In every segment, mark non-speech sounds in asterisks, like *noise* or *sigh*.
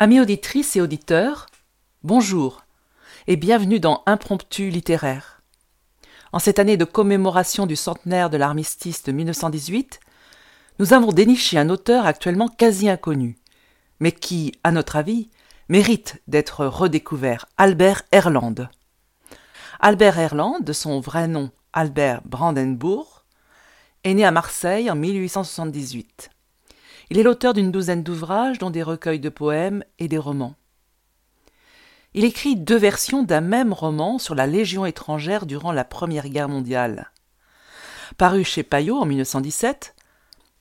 Amis auditrices et auditeurs, bonjour et bienvenue dans Impromptu littéraire. En cette année de commémoration du centenaire de l'armistice de 1918, nous avons déniché un auteur actuellement quasi inconnu, mais qui, à notre avis, mérite d'être redécouvert, Albert Erland. Albert Erland, de son vrai nom Albert Brandenburg, est né à Marseille en 1878. Il est l'auteur d'une douzaine d'ouvrages, dont des recueils de poèmes et des romans. Il écrit deux versions d'un même roman sur la Légion étrangère durant la Première Guerre mondiale. Paru chez Payot en 1917,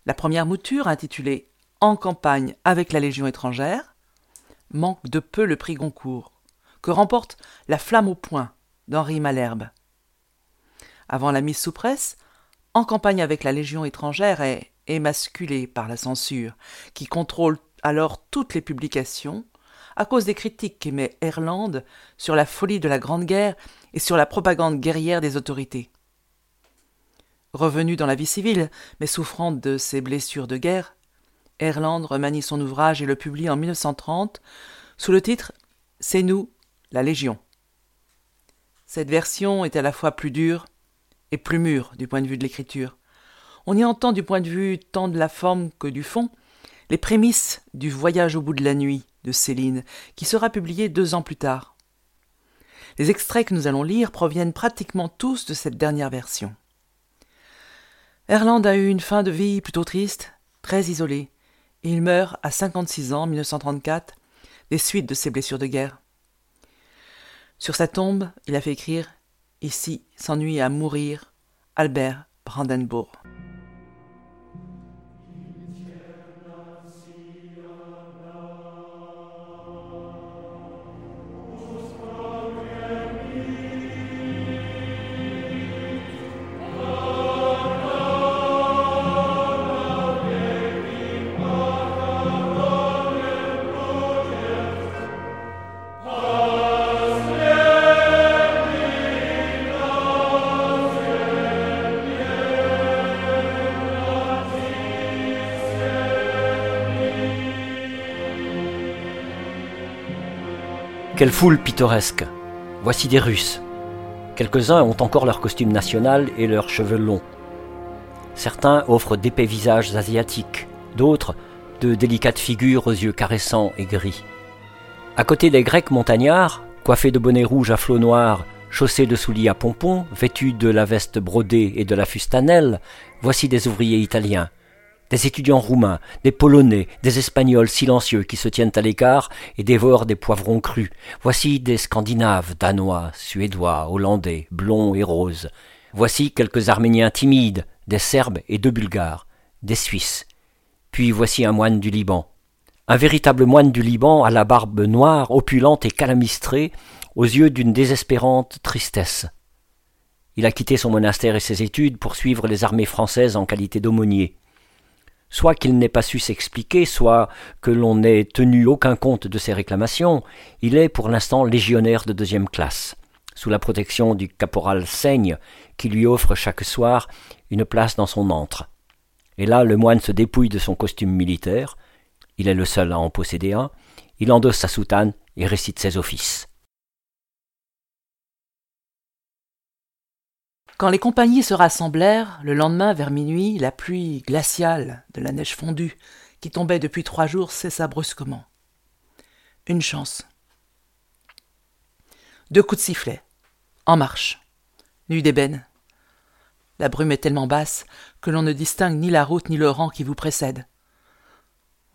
la première mouture, intitulée En campagne avec la Légion étrangère, manque de peu le prix Goncourt, que remporte La Flamme au poing d'Henri Malherbe. Avant la mise sous presse, En campagne avec la Légion étrangère est émasculé par la censure, qui contrôle alors toutes les publications, à cause des critiques qu'émet Erland sur la folie de la Grande Guerre et sur la propagande guerrière des autorités. Revenu dans la vie civile, mais souffrant de ses blessures de guerre, Erland remanie son ouvrage et le publie en 1930 sous le titre C'est nous, la Légion. Cette version est à la fois plus dure et plus mûre du point de vue de l'écriture. On y entend du point de vue tant de la forme que du fond les prémices du Voyage au bout de la nuit de Céline, qui sera publié deux ans plus tard. Les extraits que nous allons lire proviennent pratiquement tous de cette dernière version. Erland a eu une fin de vie plutôt triste, très isolée, et il meurt à 56 ans en 1934 des suites de ses blessures de guerre. Sur sa tombe, il a fait écrire Ici s'ennuie à mourir Albert Brandenburg. Quelle foule pittoresque Voici des Russes. Quelques-uns ont encore leur costume national et leurs cheveux longs. Certains offrent d'épais visages asiatiques, d'autres de délicates figures aux yeux caressants et gris. À côté des Grecs montagnards, coiffés de bonnets rouges à flots noirs, chaussés de souliers à pompons, vêtus de la veste brodée et de la fustanelle, voici des ouvriers italiens, des étudiants roumains, des polonais, des espagnols silencieux qui se tiennent à l'écart et dévorent des poivrons crus. Voici des scandinaves, danois, suédois, hollandais, blonds et roses. Voici quelques arméniens timides, des serbes et deux bulgares, des suisses. Puis voici un moine du Liban. Un véritable moine du Liban à la barbe noire, opulente et calamistrée, aux yeux d'une désespérante tristesse. Il a quitté son monastère et ses études pour suivre les armées françaises en qualité d'aumônier soit qu'il n'ait pas su s'expliquer, soit que l'on n'ait tenu aucun compte de ses réclamations, il est pour l'instant légionnaire de deuxième classe, sous la protection du caporal Saigne, qui lui offre chaque soir une place dans son antre. Et là, le moine se dépouille de son costume militaire, il est le seul à en posséder un, il endosse sa soutane et récite ses offices. Quand les compagnies se rassemblèrent, le lendemain vers minuit, la pluie glaciale de la neige fondue qui tombait depuis trois jours cessa brusquement. Une chance. Deux coups de sifflet. En marche. Nuit d'ébène. La brume est tellement basse que l'on ne distingue ni la route ni le rang qui vous précède.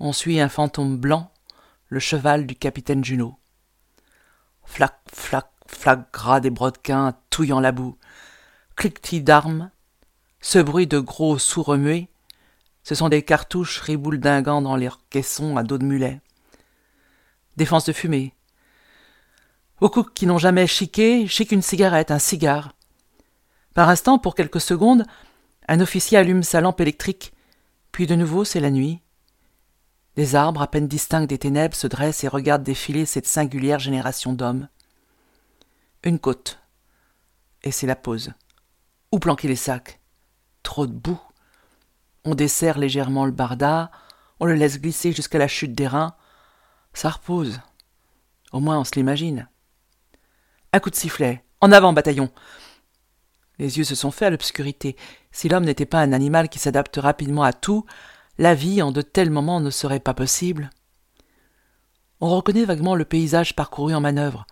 On suit un fantôme blanc, le cheval du capitaine Junot. Flac, flac, flac gras des brodequins touillant la boue. Cliquetis d'armes. Ce bruit de gros sous remués. Ce sont des cartouches ribouledingant dans leurs caissons à dos de mulet. Défense de fumée. Beaucoup qui n'ont jamais chiqué chiquent une cigarette, un cigare. Par instant, pour quelques secondes, un officier allume sa lampe électrique, puis de nouveau c'est la nuit. Des arbres à peine distincts des ténèbres se dressent et regardent défiler cette singulière génération d'hommes. Une côte. Et c'est la pause. Où planquer les sacs? Trop de boue. On desserre légèrement le barda, on le laisse glisser jusqu'à la chute des reins. Ça repose. Au moins on se l'imagine. Un coup de sifflet. En avant, bataillon. Les yeux se sont faits à l'obscurité. Si l'homme n'était pas un animal qui s'adapte rapidement à tout, la vie en de tels moments ne serait pas possible. On reconnaît vaguement le paysage parcouru en manœuvre.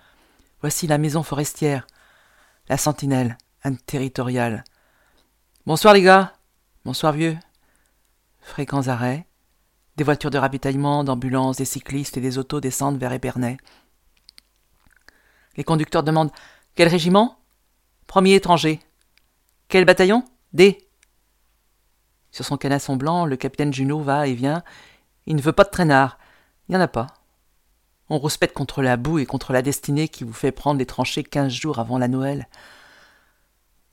Voici la maison forestière, la sentinelle, territorial. Bonsoir les gars. Bonsoir vieux. Fréquents arrêts. Des voitures de ravitaillement, d'ambulances, des cyclistes et des autos descendent vers Épernay. Les conducteurs demandent Quel régiment? Premier étranger. Quel bataillon? D. Sur son canasson blanc, le capitaine Junot va et vient. Il ne veut pas de traînard. Il n'y en a pas. On rouspète contre la boue et contre la destinée qui vous fait prendre les tranchées quinze jours avant la Noël.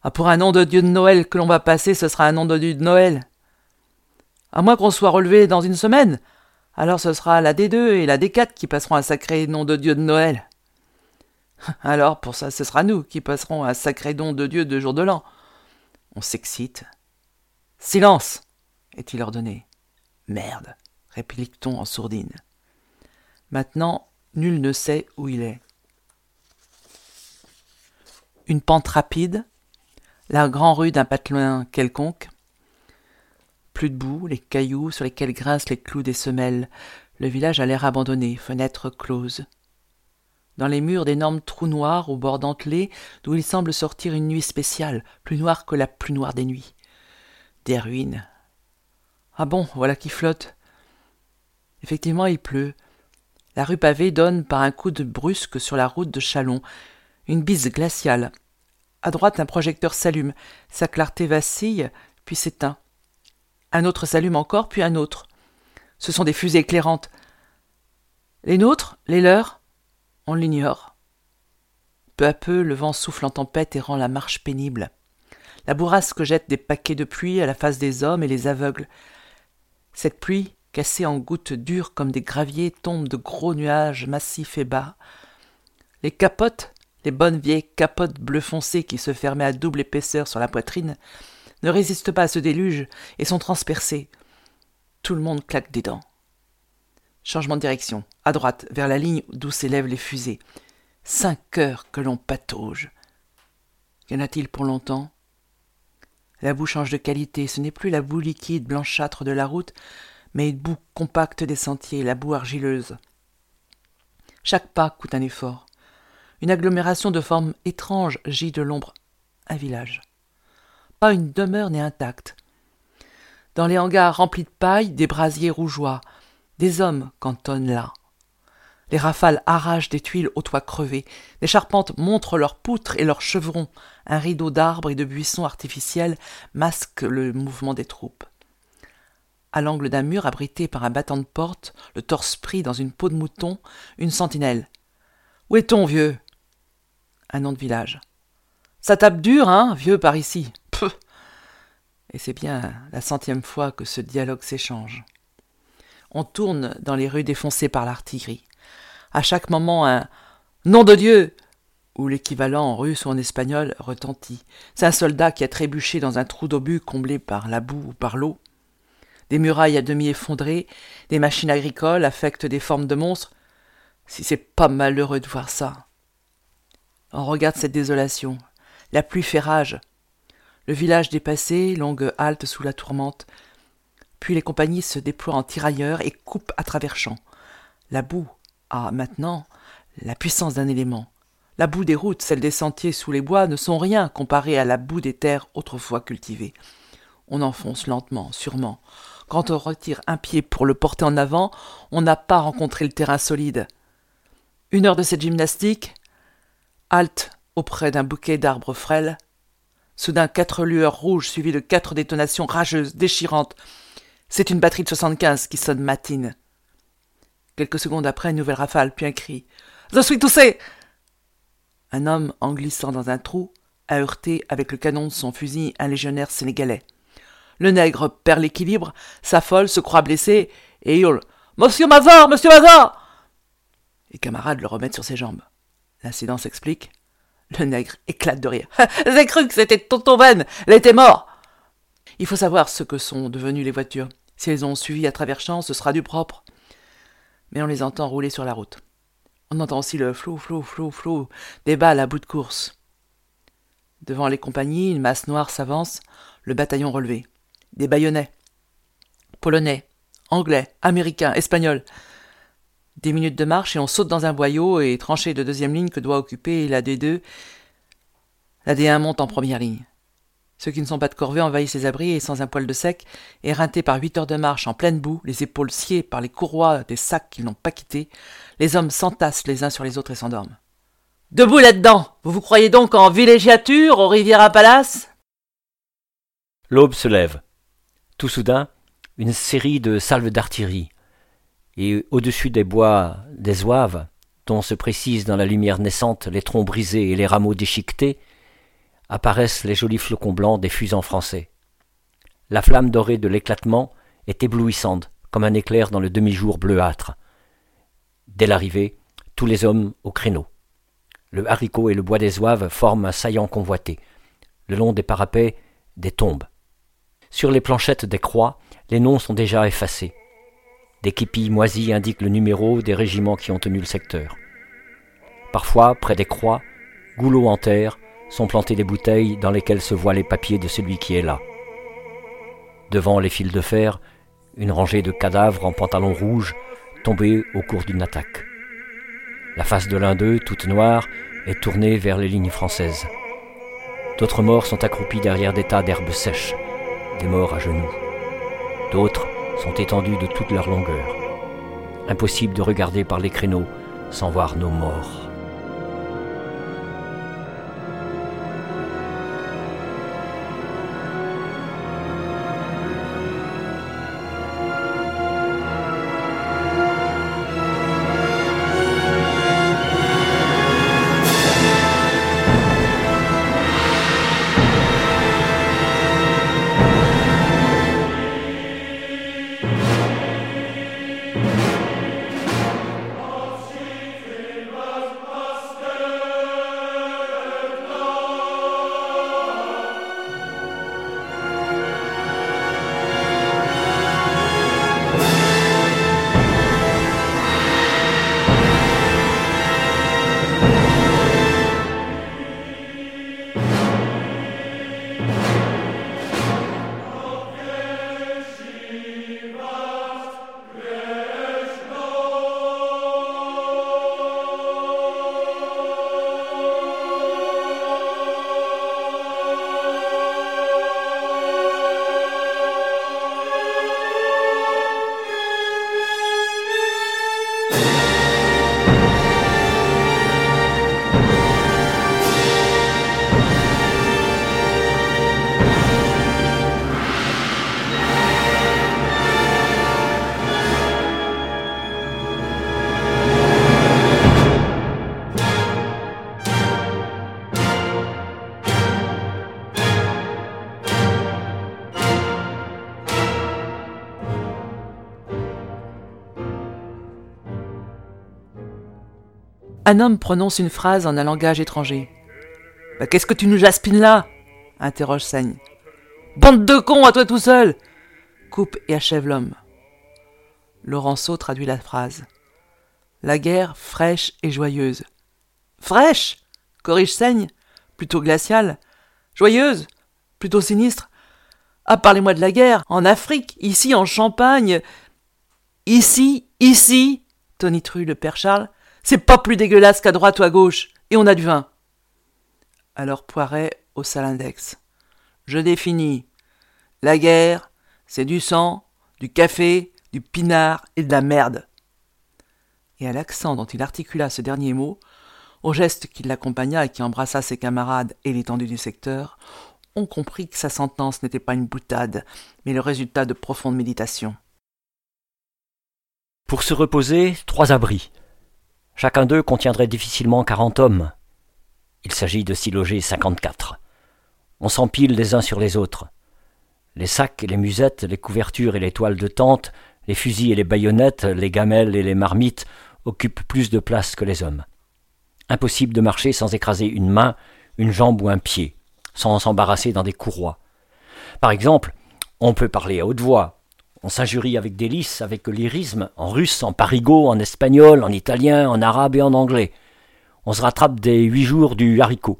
Ah, pour un nom de Dieu de Noël que l'on va passer, ce sera un nom de Dieu de Noël. À moins qu'on soit relevé dans une semaine, alors ce sera la D2 et la D4 qui passeront un sacré nom de Dieu de Noël. *laughs* Alors, pour ça, ce sera nous qui passerons un sacré nom de Dieu de jour de l'an. On s'excite. Silence est-il ordonné. Merde, réplique-t-on en sourdine. Maintenant, nul ne sait où il est. Une pente rapide, la grande rue d'un patelin quelconque, plus de boue, les cailloux sur lesquels grincent les clous des semelles, le village a l'air abandonné, fenêtres closes. Dans les murs d'énormes trous noirs au bord dentelés, d'où il semble sortir une nuit spéciale, plus noire que la plus noire des nuits. Des ruines. Ah bon, voilà qui flotte. Effectivement, il pleut. La rue pavée donne par un coup de brusque sur la route de Chalon. Une bise glaciale. À droite, un projecteur s'allume. Sa clarté vacille, puis s'éteint. Un autre s'allume encore, puis un autre. Ce sont des fusées éclairantes. Les nôtres, les leurs, on l'ignore. Peu à peu, le vent souffle en tempête et rend la marche pénible. La bourrasque jette des paquets de pluie à la face des hommes et les aveugle. Cette pluie, cassée en gouttes dures comme des graviers, tombe de gros nuages massifs et bas. Les capotes, les bonnes vieilles capotes bleu foncé qui se fermaient à double épaisseur sur la poitrine, ne résistent pas à ce déluge et sont transpercées. Tout le monde claque des dents. Changement de direction, à droite, vers la ligne d'où s'élèvent les fusées. Cinq heures que l'on patauge. Y en a-t-il pour longtemps? La boue change de qualité, ce n'est plus la boue liquide blanchâtre de la route, mais une boue compacte des sentiers, la boue argileuse. Chaque pas coûte un effort. Une agglomération de formes étranges gît de l'ombre. Un village. Pas une demeure n'est intacte. Dans les hangars remplis de paille, des brasiers rougeois, des hommes cantonnent là. Les rafales arrachent des tuiles aux toits crevés. Les charpentes montrent leurs poutres et leurs chevrons. Un rideau d'arbres et de buissons artificiels masque le mouvement des troupes. À l'angle d'un mur abrité par un battant de porte, le torse pris dans une peau de mouton, une sentinelle. Où est-on, vieux? Un nom de village. Ça tape dur, hein, vieux par ici. Peuh Et c'est bien la centième fois que ce dialogue s'échange. On tourne dans les rues défoncées par l'artillerie. À chaque moment, un Nom de Dieu ou l'équivalent en russe ou en espagnol retentit. C'est un soldat qui a trébuché dans un trou d'obus comblé par la boue ou par l'eau. Des murailles à demi effondrées, des machines agricoles affectent des formes de monstres. Si c'est pas malheureux de voir ça. On regarde cette désolation. La pluie fait rage. Le village dépassé, longue halte sous la tourmente. Puis les compagnies se déploient en tirailleurs et coupent à travers champs. La boue a maintenant la puissance d'un élément. La boue des routes, celle des sentiers sous les bois, ne sont rien comparées à la boue des terres autrefois cultivées. On enfonce lentement, sûrement. Quand on retire un pied pour le porter en avant, on n'a pas rencontré le terrain solide. Une heure de cette gymnastique, halte auprès d'un bouquet d'arbres frêles. Soudain, quatre lueurs rouges suivies de quatre détonations rageuses, déchirantes. C'est une batterie de 75 qui sonne matine. Quelques secondes après, une nouvelle rafale, puis un cri. Je suis toussé Un homme, en glissant dans un trou, a heurté avec le canon de son fusil un légionnaire sénégalais. Le nègre perd l'équilibre, s'affole, se croit blessé, et hurle. Monsieur Mazar, monsieur Mazar Les camarades le remettent sur ses jambes. L'incident s'explique. Le nègre éclate de rire. *laughs* J'ai cru que c'était Tonton Ben, elle était mort. Il faut savoir ce que sont devenues les voitures. Si elles ont suivi à travers champs, ce sera du propre. Mais on les entend rouler sur la route. On entend aussi le flou, flou, flou, flou des balles à bout de course. Devant les compagnies, une masse noire s'avance, le bataillon relevé. Des baïonnets. Polonais, anglais, américains, espagnols. Des minutes de marche et on saute dans un boyau et tranché de deuxième ligne que doit occuper la D2. La D1 monte en première ligne. Ceux qui ne sont pas de corvée envahissent les abris et sans un poil de sec, éreintés par huit heures de marche en pleine boue, les épaules sciées par les courroies des sacs qu'ils n'ont pas quittés, les hommes s'entassent les uns sur les autres et s'endorment. Debout là-dedans Vous vous croyez donc en villégiature, aux rivières à palace? L'aube se lève. Tout soudain, une série de salves d'artillerie, et au-dessus des bois des oives, dont se précisent dans la lumière naissante les troncs brisés et les rameaux déchiquetés, apparaissent les jolis flocons blancs des fusils français. La flamme dorée de l'éclatement est éblouissante, comme un éclair dans le demi-jour bleuâtre. Dès l'arrivée, tous les hommes au créneau. Le haricot et le bois des oives forment un saillant convoité. Le long des parapets, des tombes. Sur les planchettes des croix, les noms sont déjà effacés. Des képis moisis indiquent le numéro des régiments qui ont tenu le secteur. Parfois, près des croix, goulots en terre, sont plantées des bouteilles dans lesquelles se voient les papiers de celui qui est là. Devant les fils de fer, une rangée de cadavres en pantalon rouge tombés au cours d'une attaque. La face de l'un d'eux, toute noire, est tournée vers les lignes françaises. D'autres morts sont accroupis derrière des tas d'herbes sèches, des morts à genoux. D'autres sont étendus de toute leur longueur. Impossible de regarder par les créneaux sans voir nos morts. Un homme prononce une phrase en un langage étranger. Bah, Qu'est-ce que tu nous jaspines là? interroge Saigne. Bande de cons à toi tout seul coupe et achève l'homme. Laurenceau traduit la phrase. La guerre fraîche et joyeuse. Fraîche? corrige Saigne, plutôt glaciale. Joyeuse, plutôt sinistre. Ah, parlez-moi de la guerre, en Afrique, ici, en Champagne. Ici, ici, tonitru le père Charles, c'est pas plus dégueulasse qu'à droite ou à gauche, et on a du vin. Alors Poiret haussa l'index. Je définis. La guerre, c'est du sang, du café, du pinard et de la merde. Et à l'accent dont il articula ce dernier mot, au geste qui l'accompagna et qui embrassa ses camarades et l'étendue du secteur, on comprit que sa sentence n'était pas une boutade, mais le résultat de profondes méditations. Pour se reposer, trois abris. Chacun d'eux contiendrait difficilement quarante hommes. Il s'agit de s'y loger cinquante-quatre. On s'empile les uns sur les autres. Les sacs les musettes, les couvertures et les toiles de tente, les fusils et les baïonnettes, les gamelles et les marmites occupent plus de place que les hommes. Impossible de marcher sans écraser une main, une jambe ou un pied, sans s'embarrasser dans des courroies. Par exemple, on peut parler à haute voix, on s'injurie avec délice, avec lyrisme, en russe, en parigot, en espagnol, en italien, en arabe et en anglais. On se rattrape des huit jours du haricot.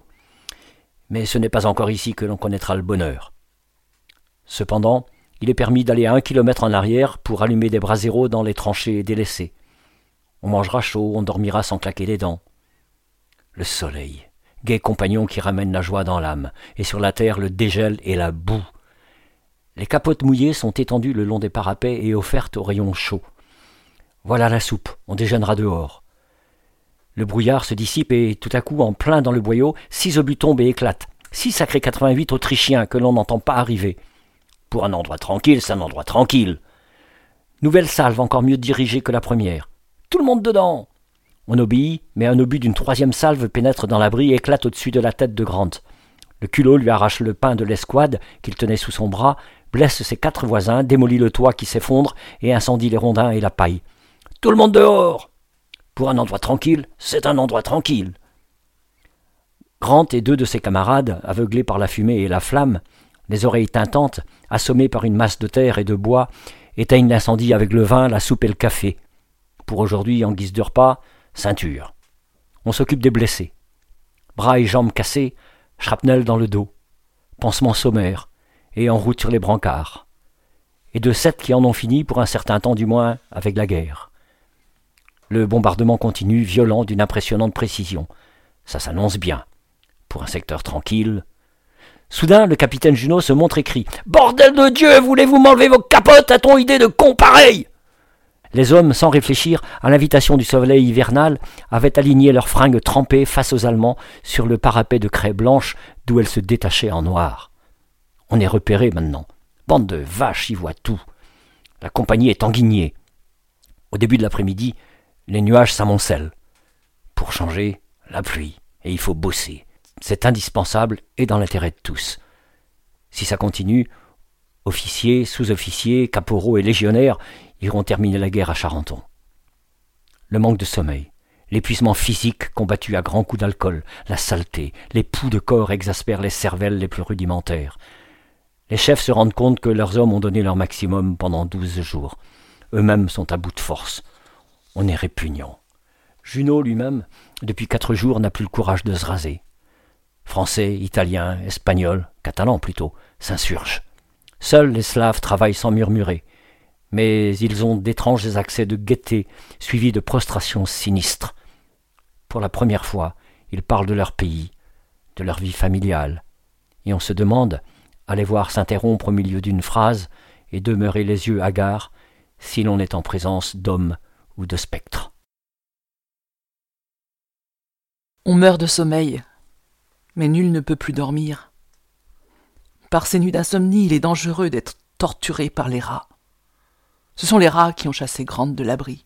Mais ce n'est pas encore ici que l'on connaîtra le bonheur. Cependant, il est permis d'aller à un kilomètre en arrière pour allumer des braséros dans les tranchées délaissées. On mangera chaud, on dormira sans claquer les dents le soleil, gai compagnon qui ramène la joie dans l'âme, et sur la terre le dégel et la boue. Les capotes mouillées sont étendues le long des parapets et offertes aux rayons chauds. Voilà la soupe, on déjeunera dehors. Le brouillard se dissipe et tout à coup, en plein dans le boyau, six obus tombent et éclatent. Six sacrés 88 Autrichiens que l'on n'entend pas arriver. Pour un endroit tranquille, c'est un endroit tranquille. Nouvelle salve encore mieux dirigée que la première. Tout le monde dedans. On obéit, mais un obus d'une troisième salve pénètre dans l'abri et éclate au-dessus de la tête de Grant. Le culot lui arrache le pain de l'escouade qu'il tenait sous son bras, blesse ses quatre voisins, démolit le toit qui s'effondre et incendie les rondins et la paille. Tout le monde dehors Pour un endroit tranquille, c'est un endroit tranquille. Grant et deux de ses camarades, aveuglés par la fumée et la flamme, les oreilles tintantes, assommés par une masse de terre et de bois, éteignent l'incendie avec le vin, la soupe et le café. Pour aujourd'hui, en guise de repas, ceinture. On s'occupe des blessés. Bras et jambes cassés, shrapnel dans le dos, pansement sommaire, et en route sur les brancards. Et de sept qui en ont fini, pour un certain temps du moins, avec la guerre. Le bombardement continue, violent, d'une impressionnante précision. Ça s'annonce bien. Pour un secteur tranquille. Soudain, le capitaine Junot se montre et crie Bordel de Dieu, voulez-vous m'enlever vos capotes à ton idée de con pareil? Les hommes, sans réfléchir, à l'invitation du soleil hivernal, avaient aligné leurs fringues trempées face aux Allemands sur le parapet de craie blanche d'où elles se détachaient en noir. On est repéré maintenant. Bande de vaches y voit tout. La compagnie est enguignée. Au début de l'après-midi, les nuages s'amoncellent. Pour changer, la pluie, et il faut bosser. C'est indispensable et dans l'intérêt de tous. Si ça continue, officiers, sous-officiers, caporaux et légionnaires iront terminer la guerre à Charenton. Le manque de sommeil, l'épuisement physique combattu à grands coups d'alcool, la saleté, les poux de corps exaspèrent les cervelles les plus rudimentaires. Les chefs se rendent compte que leurs hommes ont donné leur maximum pendant douze jours. Eux-mêmes sont à bout de force. On est répugnant. Junot lui-même, depuis quatre jours, n'a plus le courage de se raser. Français, Italiens, Espagnols, Catalans plutôt, s'insurgent. Seuls les Slaves travaillent sans murmurer mais ils ont d'étranges accès de gaieté, suivis de prostrations sinistres. Pour la première fois, ils parlent de leur pays, de leur vie familiale, et on se demande, à les voir s'interrompre au milieu d'une phrase et demeurer les yeux hagards, si l'on est en présence d'hommes ou de spectres. On meurt de sommeil, mais nul ne peut plus dormir. Par ces nuits d'insomnie, il est dangereux d'être torturé par les rats. Ce sont les rats qui ont chassé Grande de l'abri.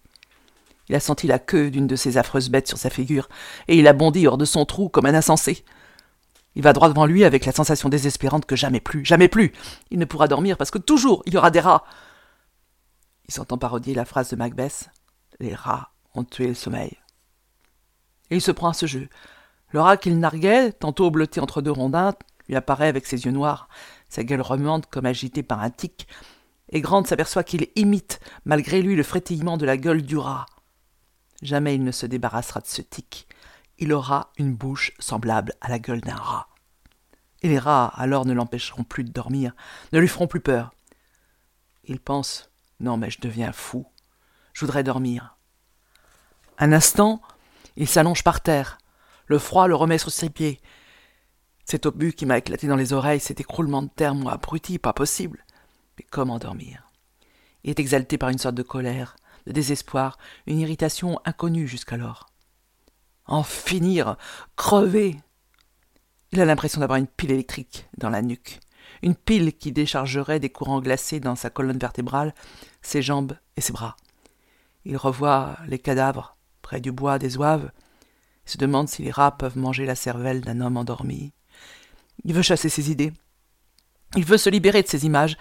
Il a senti la queue d'une de ces affreuses bêtes sur sa figure, et il a bondi hors de son trou comme un insensé. Il va droit devant lui avec la sensation désespérante que jamais plus, jamais plus, il ne pourra dormir parce que toujours il y aura des rats. Il s'entend parodier la phrase de Macbeth Les rats ont tué le sommeil. Et il se prend à ce jeu. Le rat qu'il narguait, tantôt bleuté entre deux rondins, lui apparaît avec ses yeux noirs, sa gueule remuante comme agitée par un tic, et Grant s'aperçoit qu'il imite malgré lui le frétillement de la gueule du rat. Jamais il ne se débarrassera de ce tic. Il aura une bouche semblable à la gueule d'un rat. Et les rats alors ne l'empêcheront plus de dormir, ne lui feront plus peur. Il pense Non, mais je deviens fou. Je voudrais dormir. Un instant, il s'allonge par terre. Le froid le remet sur ses pieds. Cet obus qui m'a éclaté dans les oreilles, cet écroulement de terre, moi, abruti, pas possible. Mais comment dormir? Il est exalté par une sorte de colère, de désespoir, une irritation inconnue jusqu'alors. En finir, crever Il a l'impression d'avoir une pile électrique dans la nuque, une pile qui déchargerait des courants glacés dans sa colonne vertébrale, ses jambes et ses bras. Il revoit les cadavres près du bois des et se demande si les rats peuvent manger la cervelle d'un homme endormi. Il veut chasser ses idées. Il veut se libérer de ces images,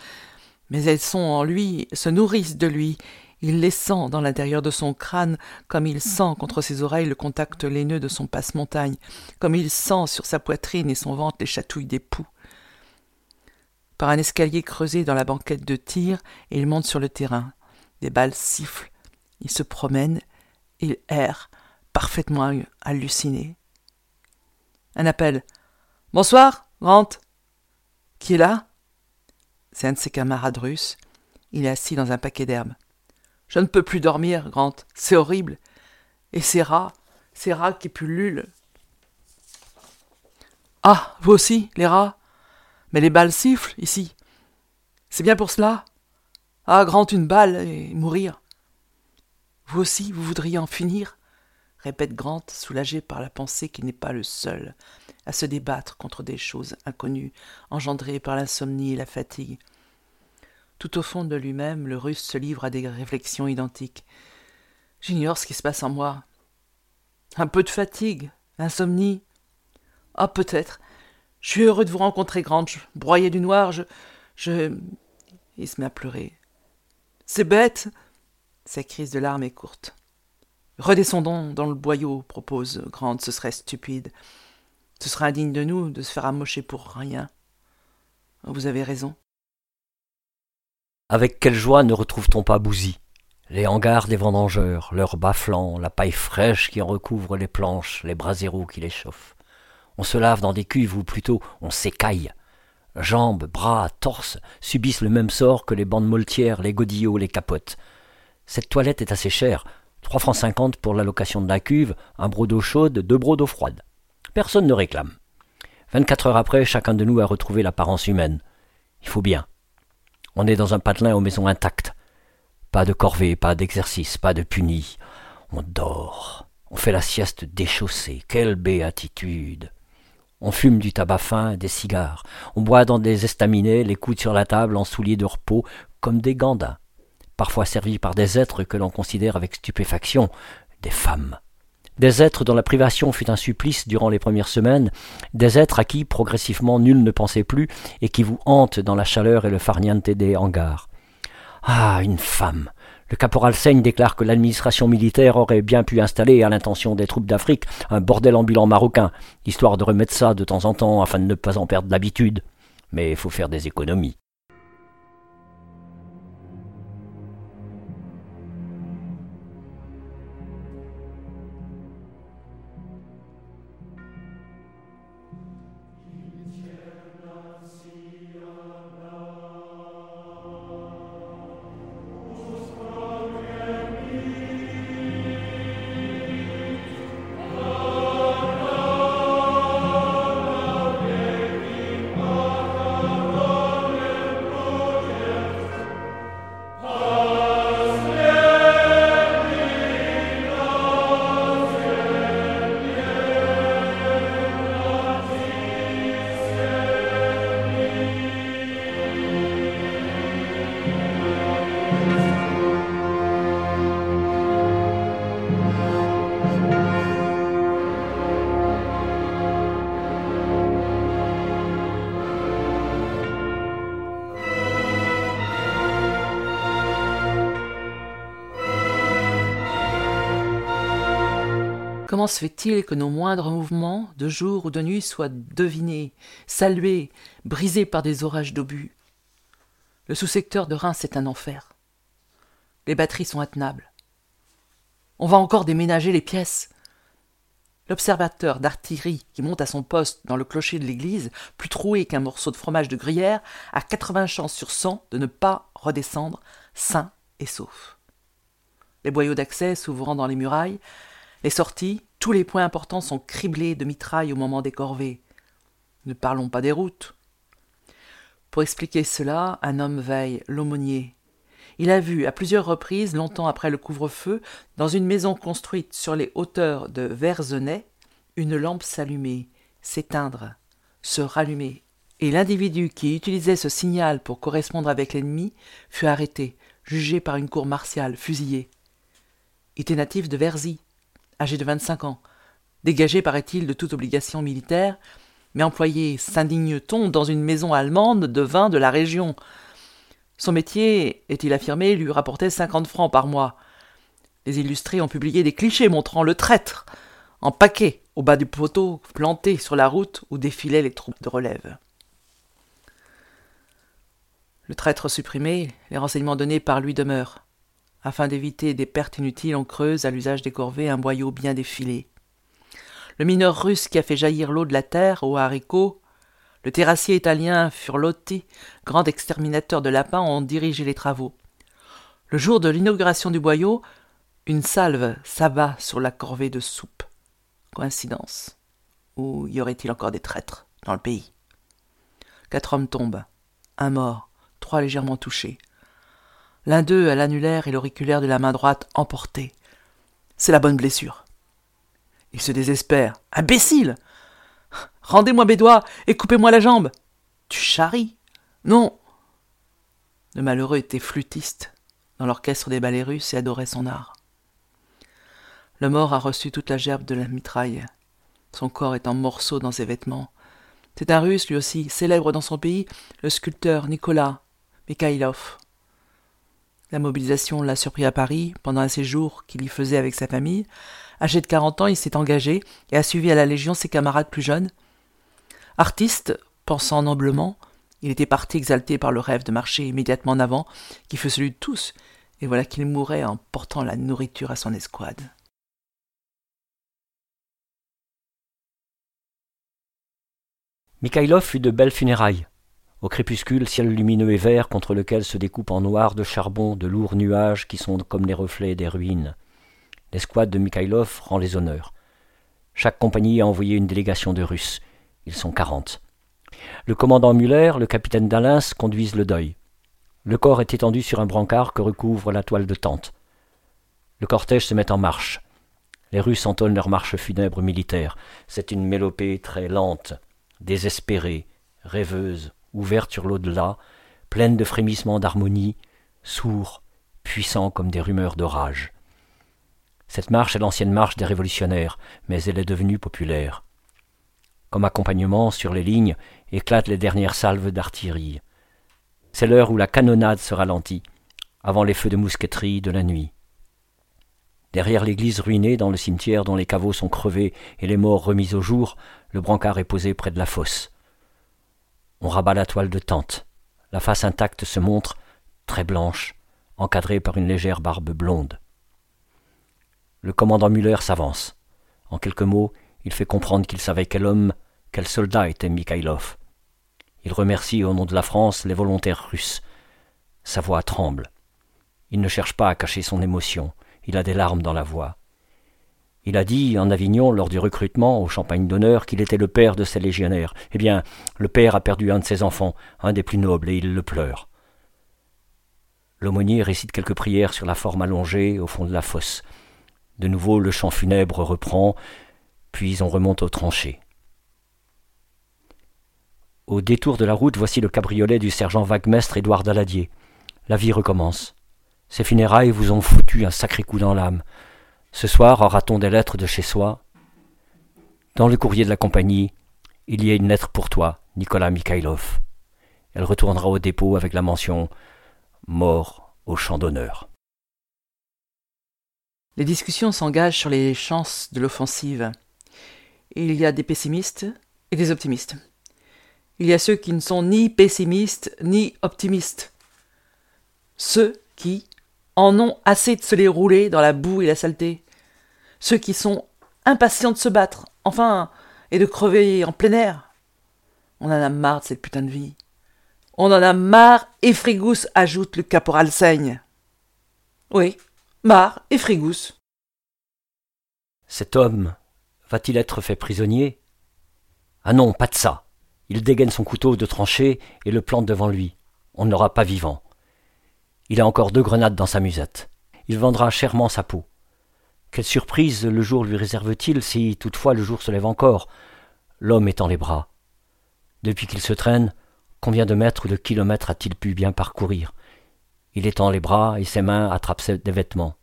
mais elles sont en lui, se nourrissent de lui. Il les sent dans l'intérieur de son crâne, comme il sent contre ses oreilles le contact laineux de son passe-montagne, comme il sent sur sa poitrine et son ventre les chatouilles des poux. Par un escalier creusé dans la banquette de tir, il monte sur le terrain. Des balles sifflent. Il se promène. Il erre, parfaitement halluciné. Un appel. Bonsoir, Grant. Qui est là? C'est un de ses camarades russes. Il est assis dans un paquet d'herbes. Je ne peux plus dormir, Grant. C'est horrible. Et ces rats, ces rats qui pullulent. Ah, vous aussi, les rats Mais les balles sifflent ici. C'est bien pour cela Ah, Grant, une balle et mourir. Vous aussi, vous voudriez en finir répète Grant, soulagé par la pensée qu'il n'est pas le seul à se débattre contre des choses inconnues, engendrées par l'insomnie et la fatigue. Tout au fond de lui-même, le russe se livre à des réflexions identiques. J'ignore ce qui se passe en moi. Un peu de fatigue, insomnie. Ah, peut-être. Je suis heureux de vous rencontrer, Grant. broyé du noir, je. je. Il se met à pleurer. C'est bête. Sa crise de larmes est courte. Redescendons dans le boyau, propose Grant, ce serait stupide. Ce serait indigne de nous de se faire amocher pour rien. Vous avez raison. Avec quelle joie ne retrouve-t-on pas Bouzy? Les hangars des vendangeurs, leurs bas la paille fraîche qui en recouvre les planches, les braséros qui les chauffent. On se lave dans des cuves ou plutôt on s'écaille. Jambes, bras, torse subissent le même sort que les bandes moltières, les godillots, les capotes. Cette toilette est assez chère, Trois francs cinquante pour la location de la cuve, un broc d'eau chaude, deux brocs d'eau. Personne ne réclame. Vingt-quatre heures après, chacun de nous a retrouvé l'apparence humaine. Il faut bien. On est dans un patelin aux maisons intactes. Pas de corvée, pas d'exercice, pas de puni. On dort. On fait la sieste déchaussée. Quelle béatitude. On fume du tabac fin, des cigares. On boit dans des estaminets, les coudes sur la table en souliers de repos, comme des gandins parfois servis par des êtres que l'on considère avec stupéfaction, des femmes. Des êtres dont la privation fut un supplice durant les premières semaines, des êtres à qui progressivement nul ne pensait plus et qui vous hantent dans la chaleur et le farniente des hangars. Ah, une femme le caporal Seigne déclare que l'administration militaire aurait bien pu installer, à l'intention des troupes d'Afrique, un bordel ambulant marocain, histoire de remettre ça de temps en temps afin de ne pas en perdre l'habitude. Mais il faut faire des économies. Comment se fait-il que nos moindres mouvements, de jour ou de nuit, soient devinés, salués, brisés par des orages d'obus? Le sous-secteur de Reims est un enfer. Les batteries sont intenables. On va encore déménager les pièces. L'observateur d'artillerie qui monte à son poste dans le clocher de l'église, plus troué qu'un morceau de fromage de gruyère, a 80 chances sur 100 de ne pas redescendre sain et sauf. Les boyaux d'accès s'ouvrant dans les murailles, les sorties, tous les points importants sont criblés de mitrailles au moment des corvées. Ne parlons pas des routes. Pour expliquer cela, un homme veille, l'aumônier, il a vu à plusieurs reprises, longtemps après le couvre-feu, dans une maison construite sur les hauteurs de Verzenay, une lampe s'allumer, s'éteindre, se rallumer. Et l'individu qui utilisait ce signal pour correspondre avec l'ennemi fut arrêté, jugé par une cour martiale, fusillé. Il était natif de Verzy, âgé de vingt-cinq ans, dégagé, paraît-il, de toute obligation militaire, mais employé, s'indigne-t-on, dans une maison allemande de vin de la région, son métier, est-il affirmé, lui rapportait cinquante francs par mois. Les illustrés ont publié des clichés montrant le traître, en paquet, au bas du poteau, planté sur la route où défilaient les troupes de relève. Le traître supprimé, les renseignements donnés par lui demeurent. Afin d'éviter des pertes inutiles, on creuse à l'usage des corvées un boyau bien défilé. Le mineur russe qui a fait jaillir l'eau de la terre aux haricots le terrassier italien Furlotti, grand exterminateur de lapins, ont dirigé les travaux. Le jour de l'inauguration du boyau, une salve s'abat sur la corvée de soupe. Coïncidence. Ou y aurait-il encore des traîtres dans le pays? Quatre hommes tombent. Un mort, trois légèrement touchés. L'un d'eux a l'annulaire et l'auriculaire de la main droite emportés. C'est la bonne blessure. Il se désespère. Imbécile Rendez-moi mes doigts et coupez-moi la jambe. Tu charries? Non. Le malheureux était flûtiste dans l'orchestre des ballets russes et adorait son art. Le mort a reçu toute la gerbe de la mitraille. Son corps est en morceaux dans ses vêtements. C'est un russe, lui aussi, célèbre dans son pays, le sculpteur Nicolas Mikhailov. La mobilisation l'a surpris à Paris pendant un séjour qu'il y faisait avec sa famille. Âgé de quarante ans, il s'est engagé et a suivi à la Légion ses camarades plus jeunes, Artiste, pensant noblement, il était parti exalté par le rêve de marcher immédiatement en avant, qui fut celui de tous, et voilà qu'il mourait en portant la nourriture à son escouade. Mikhailov fut de belles funérailles. Au crépuscule, ciel lumineux et vert contre lequel se découpent en noir de charbon de lourds nuages qui sont comme les reflets des ruines. L'escouade de Mikhailov rend les honneurs. Chaque compagnie a envoyé une délégation de Russes. Ils sont quarante. Le commandant Muller, le capitaine d'Alens conduisent le deuil. Le corps est étendu sur un brancard que recouvre la toile de tente. Le cortège se met en marche. Les Russes entonnent leur marche funèbre militaire. C'est une mélopée très lente, désespérée, rêveuse, ouverte sur l'au-delà, pleine de frémissements d'harmonie, sourd, puissant comme des rumeurs d'orage. Cette marche est l'ancienne marche des révolutionnaires, mais elle est devenue populaire. Comme accompagnement sur les lignes éclatent les dernières salves d'artillerie. C'est l'heure où la canonnade se ralentit, avant les feux de mousqueterie de la nuit. Derrière l'église ruinée dans le cimetière dont les caveaux sont crevés et les morts remis au jour, le brancard est posé près de la fosse. On rabat la toile de tente. La face intacte se montre, très blanche, encadrée par une légère barbe blonde. Le commandant Muller s'avance. En quelques mots, il fait comprendre qu'il savait quel homme, quel soldat était Mikhailov. Il remercie au nom de la France les volontaires russes. Sa voix tremble. Il ne cherche pas à cacher son émotion, il a des larmes dans la voix. Il a dit en Avignon lors du recrutement au champagne d'honneur qu'il était le père de ses légionnaires. Eh bien, le père a perdu un de ses enfants, un des plus nobles, et il le pleure. L'aumônier récite quelques prières sur la forme allongée au fond de la fosse. De nouveau le chant funèbre reprend, puis on remonte aux tranchées. Au détour de la route, voici le cabriolet du sergent vaguemestre Édouard Daladier. La vie recommence. Ces funérailles vous ont foutu un sacré coup dans l'âme. Ce soir aura-t-on des lettres de chez soi? Dans le courrier de la compagnie, il y a une lettre pour toi, Nicolas Mikhailov. Elle retournera au dépôt avec la mention Mort au champ d'honneur. Les discussions s'engagent sur les chances de l'offensive. Il y a des pessimistes et des optimistes. Il y a ceux qui ne sont ni pessimistes ni optimistes. Ceux qui en ont assez de se les rouler dans la boue et la saleté. Ceux qui sont impatients de se battre, enfin, et de crever en plein air. On en a marre de cette putain de vie. On en a marre et frigousse, ajoute le caporal Saigne. Oui, marre et frigousse. Cet homme va-t-il être fait prisonnier? Ah non, pas de ça. Il dégaine son couteau de tranchée et le plante devant lui. On ne l'aura pas vivant. Il a encore deux grenades dans sa musette. Il vendra chèrement sa peau. Quelle surprise le jour lui réserve-t-il si toutefois le jour se lève encore, l'homme étend les bras. Depuis qu'il se traîne, combien de mètres ou de kilomètres a-t-il pu bien parcourir? Il étend les bras et ses mains attrapent des vêtements.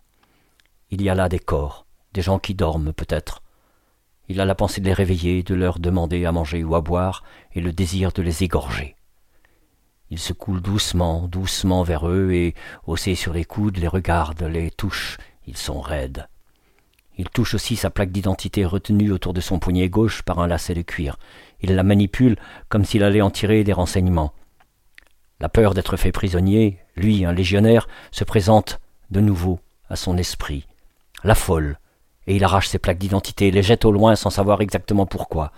Il y a là des corps, des gens qui dorment peut-être. Il a la pensée de les réveiller, de leur demander à manger ou à boire, et le désir de les égorger. Il se coule doucement, doucement vers eux, et, haussé sur les coudes, les regarde, les touche. Ils sont raides. Il touche aussi sa plaque d'identité retenue autour de son poignet gauche par un lacet de cuir. Il la manipule comme s'il allait en tirer des renseignements. La peur d'être fait prisonnier, lui, un légionnaire, se présente de nouveau à son esprit. La folle, et il arrache ses plaques d'identité les jette au loin sans savoir exactement pourquoi.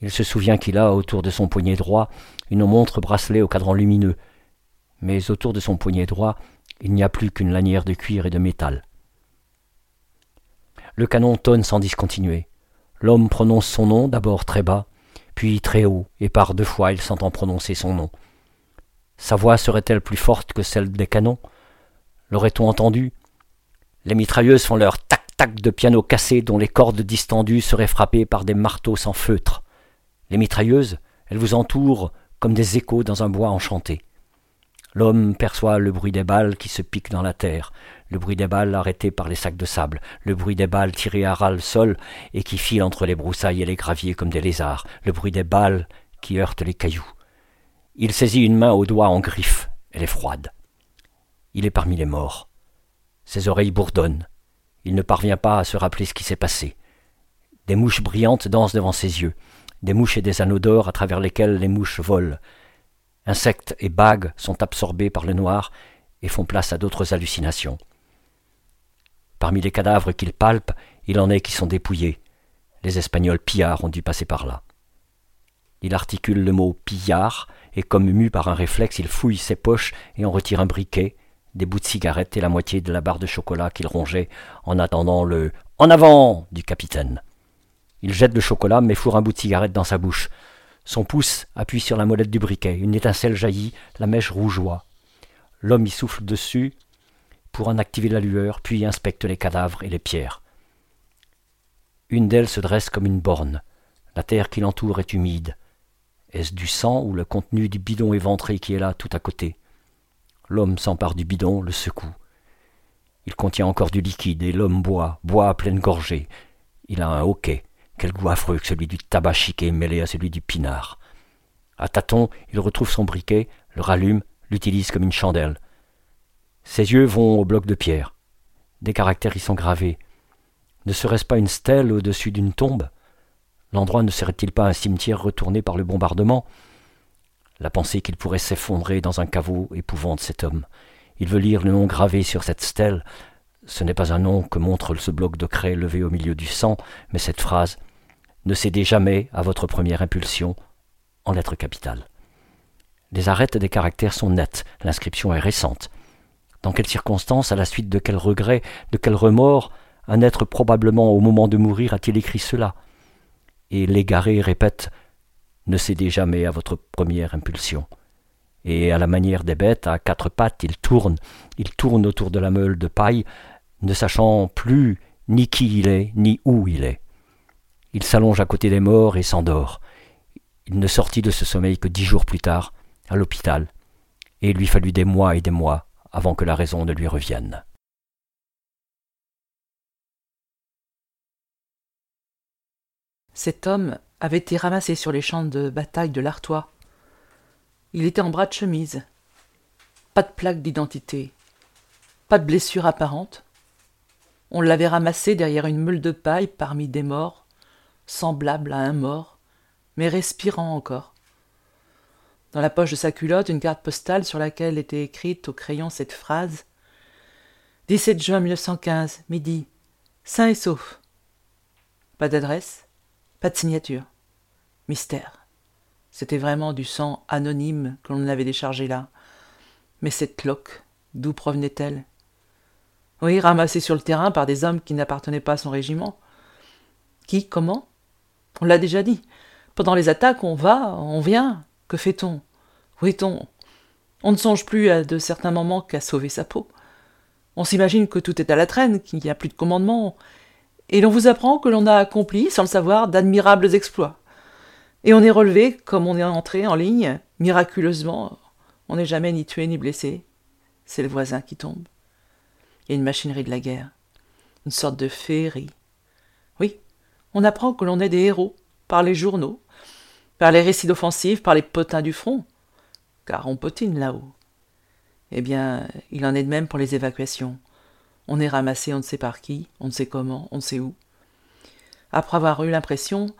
Il se souvient qu'il a, autour de son poignet droit, une montre bracelet au cadran lumineux, mais autour de son poignet droit, il n'y a plus qu'une lanière de cuir et de métal. Le canon tonne sans discontinuer. L'homme prononce son nom, d'abord très bas, puis très haut, et par deux fois il s'entend prononcer son nom. Sa voix serait-elle plus forte que celle des canons? L'aurait-on entendu? Les mitrailleuses font leur tac tac de piano cassé dont les cordes distendues seraient frappées par des marteaux sans feutre. Les mitrailleuses, elles vous entourent comme des échos dans un bois enchanté. L'homme perçoit le bruit des balles qui se piquent dans la terre, le bruit des balles arrêtées par les sacs de sable, le bruit des balles tirées à ras le sol et qui filent entre les broussailles et les graviers comme des lézards, le bruit des balles qui heurtent les cailloux. Il saisit une main au doigt en griffe, elle est froide. Il est parmi les morts. Ses oreilles bourdonnent, il ne parvient pas à se rappeler ce qui s'est passé. Des mouches brillantes dansent devant ses yeux, des mouches et des anneaux d'or à travers lesquels les mouches volent. Insectes et bagues sont absorbés par le noir et font place à d'autres hallucinations. Parmi les cadavres qu'il palpe, il en est qui sont dépouillés. Les Espagnols pillards ont dû passer par là. Il articule le mot pillard, et comme mu par un réflexe, il fouille ses poches et en retire un briquet, des bouts de cigarettes et la moitié de la barre de chocolat qu'il rongeait en attendant le En avant du capitaine. Il jette le chocolat mais fourre un bout de cigarette dans sa bouche. Son pouce appuie sur la molette du briquet. Une étincelle jaillit, la mèche rougeoie. L'homme y souffle dessus pour en activer la lueur, puis inspecte les cadavres et les pierres. Une d'elles se dresse comme une borne. La terre qui l'entoure est humide. Est-ce du sang ou le contenu du bidon éventré qui est là tout à côté? L'homme s'empare du bidon, le secoue. Il contient encore du liquide, et l'homme boit, boit à pleine gorgée. Il a un hoquet, quel goût affreux que celui du tabac chiqué mêlé à celui du pinard. À tâtons, il retrouve son briquet, le rallume, l'utilise comme une chandelle. Ses yeux vont au bloc de pierre. Des caractères y sont gravés. Ne serait-ce pas une stèle au-dessus d'une tombe? L'endroit ne serait-il pas un cimetière retourné par le bombardement? La pensée qu'il pourrait s'effondrer dans un caveau épouvante cet homme. Il veut lire le nom gravé sur cette stèle. Ce n'est pas un nom que montre ce bloc de craie levé au milieu du sang, mais cette phrase Ne cédez jamais à votre première impulsion en lettres capitales. Les arêtes des caractères sont nettes, l'inscription est récente. Dans quelles circonstances, à la suite de quel regret, de quel remords, un être probablement au moment de mourir a-t-il écrit cela? Et l'égaré répète ne cédez jamais à votre première impulsion. Et à la manière des bêtes, à quatre pattes, il tourne, il tourne autour de la meule de paille, ne sachant plus ni qui il est, ni où il est. Il s'allonge à côté des morts et s'endort. Il ne sortit de ce sommeil que dix jours plus tard, à l'hôpital, et il lui fallut des mois et des mois avant que la raison ne lui revienne. Cet homme avait été ramassé sur les champs de bataille de l'Artois. Il était en bras de chemise. Pas de plaque d'identité. Pas de blessure apparente. On l'avait ramassé derrière une meule de paille parmi des morts, semblable à un mort, mais respirant encore. Dans la poche de sa culotte, une carte postale sur laquelle était écrite au crayon cette phrase 17 juin 1915, midi, sain et sauf. Pas d'adresse, pas de signature. Mystère. C'était vraiment du sang anonyme que l'on avait déchargé là. Mais cette cloque, d'où provenait-elle? Oui, ramassée sur le terrain par des hommes qui n'appartenaient pas à son régiment. Qui Comment? On l'a déjà dit. Pendant les attaques, on va, on vient. Que fait-on? Où est-on? On ne songe plus à de certains moments qu'à sauver sa peau. On s'imagine que tout est à la traîne, qu'il n'y a plus de commandement, et l'on vous apprend que l'on a accompli, sans le savoir, d'admirables exploits. Et on est relevé, comme on est entré en ligne, miraculeusement. On n'est jamais ni tué ni blessé. C'est le voisin qui tombe. Il y a une machinerie de la guerre, une sorte de féerie. On apprend que l'on est des héros, par les journaux, par les récits d'offensives, par les potins du front, car on potine là-haut. Eh bien, il en est de même pour les évacuations. On est ramassé on ne sait par qui, on ne sait comment, on ne sait où. Après avoir eu l'impression,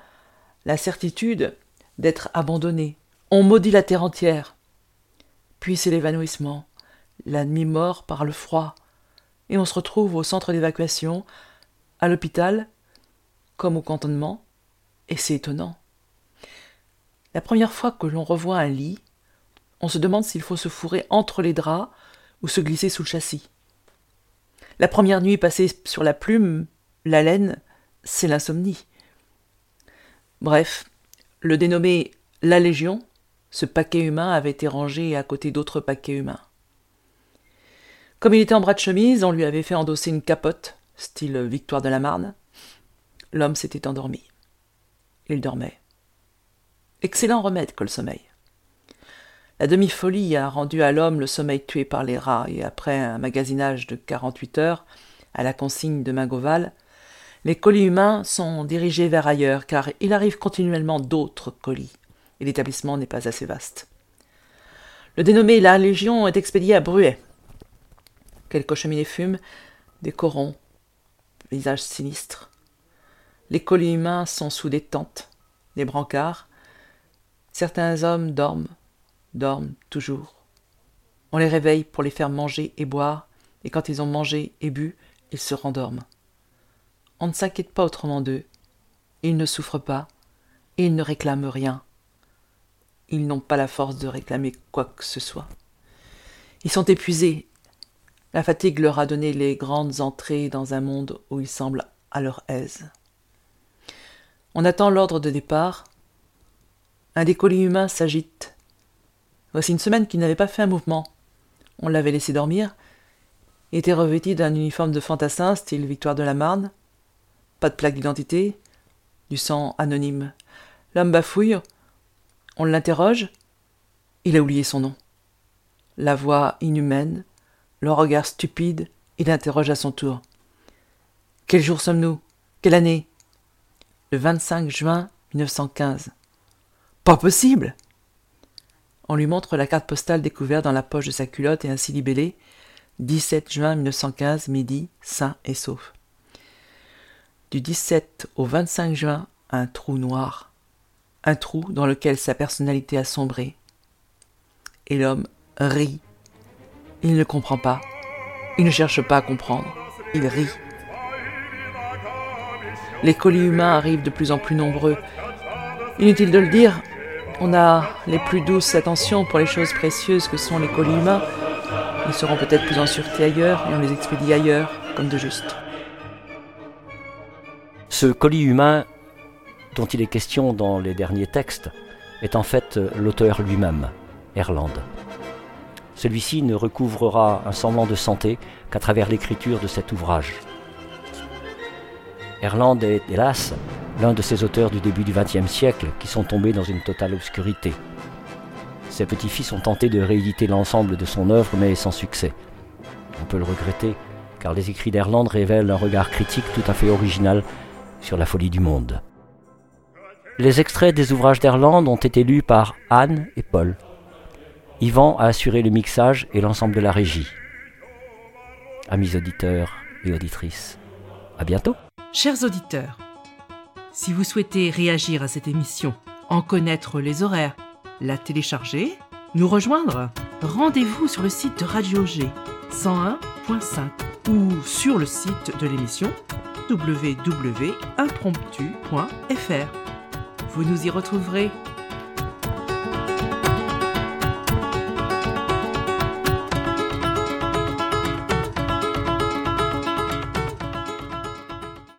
la certitude d'être abandonné, on maudit la terre entière. Puis c'est l'évanouissement, la nuit mort par le froid, et on se retrouve au centre d'évacuation, à l'hôpital, comme au cantonnement, et c'est étonnant. La première fois que l'on revoit un lit, on se demande s'il faut se fourrer entre les draps ou se glisser sous le châssis. La première nuit passée sur la plume, la laine, c'est l'insomnie. Bref, le dénommé La Légion, ce paquet humain avait été rangé à côté d'autres paquets humains. Comme il était en bras de chemise, on lui avait fait endosser une capote, style Victoire de la Marne. L'homme s'était endormi. Il dormait. Excellent remède que le sommeil. La demi-folie a rendu à l'homme le sommeil tué par les rats, et après un magasinage de 48 heures, à la consigne de Mingoval, les colis humains sont dirigés vers ailleurs, car il arrive continuellement d'autres colis, et l'établissement n'est pas assez vaste. Le dénommé La Légion est expédié à Bruet. Quelques cheminées fument, des corons, visages sinistres. Les colis humains sont sous des tentes, des brancards. Certains hommes dorment, dorment toujours. On les réveille pour les faire manger et boire, et quand ils ont mangé et bu, ils se rendorment. On ne s'inquiète pas autrement d'eux. Ils ne souffrent pas, et ils ne réclament rien. Ils n'ont pas la force de réclamer quoi que ce soit. Ils sont épuisés. La fatigue leur a donné les grandes entrées dans un monde où ils semblent à leur aise. On attend l'ordre de départ. Un des colis humains s'agite, Voici une semaine qu'il n'avait pas fait un mouvement. On l'avait laissé dormir. Il était revêtu d'un uniforme de fantassin, style Victoire de la Marne. Pas de plaque d'identité. Du sang anonyme. L'homme bafouille. On l'interroge. Il a oublié son nom. La voix inhumaine, le regard stupide, il interroge à son tour. Quel jour sommes-nous? Quelle année? Le 25 juin 1915. Pas possible on lui montre la carte postale découverte dans la poche de sa culotte et ainsi libellée 17 juin 1915, midi, sain et sauf. Du 17 au 25 juin, un trou noir, un trou dans lequel sa personnalité a sombré. Et l'homme rit. Il ne comprend pas. Il ne cherche pas à comprendre. Il rit. Les colis humains arrivent de plus en plus nombreux. Inutile de le dire, on a les plus douces attentions pour les choses précieuses que sont les colis humains. Ils seront peut-être plus en sûreté ailleurs et on les expédie ailleurs, comme de juste. Ce colis humain dont il est question dans les derniers textes est en fait l'auteur lui-même, Erland. Celui-ci ne recouvrera un semblant de santé qu'à travers l'écriture de cet ouvrage. Erland est, hélas, l'un de ces auteurs du début du XXe siècle qui sont tombés dans une totale obscurité. Ses petits-fils ont tenté de rééditer l'ensemble de son œuvre, mais sans succès. On peut le regretter, car les écrits d'Erland révèlent un regard critique tout à fait original sur la folie du monde. Les extraits des ouvrages d'Erland ont été lus par Anne et Paul. Yvan a assuré le mixage et l'ensemble de la régie. Amis auditeurs et auditrices, à bientôt. Chers auditeurs, si vous souhaitez réagir à cette émission, en connaître les horaires, la télécharger, nous rejoindre, rendez-vous sur le site de Radio G 101.5 ou sur le site de l'émission www.impromptu.fr. Vous nous y retrouverez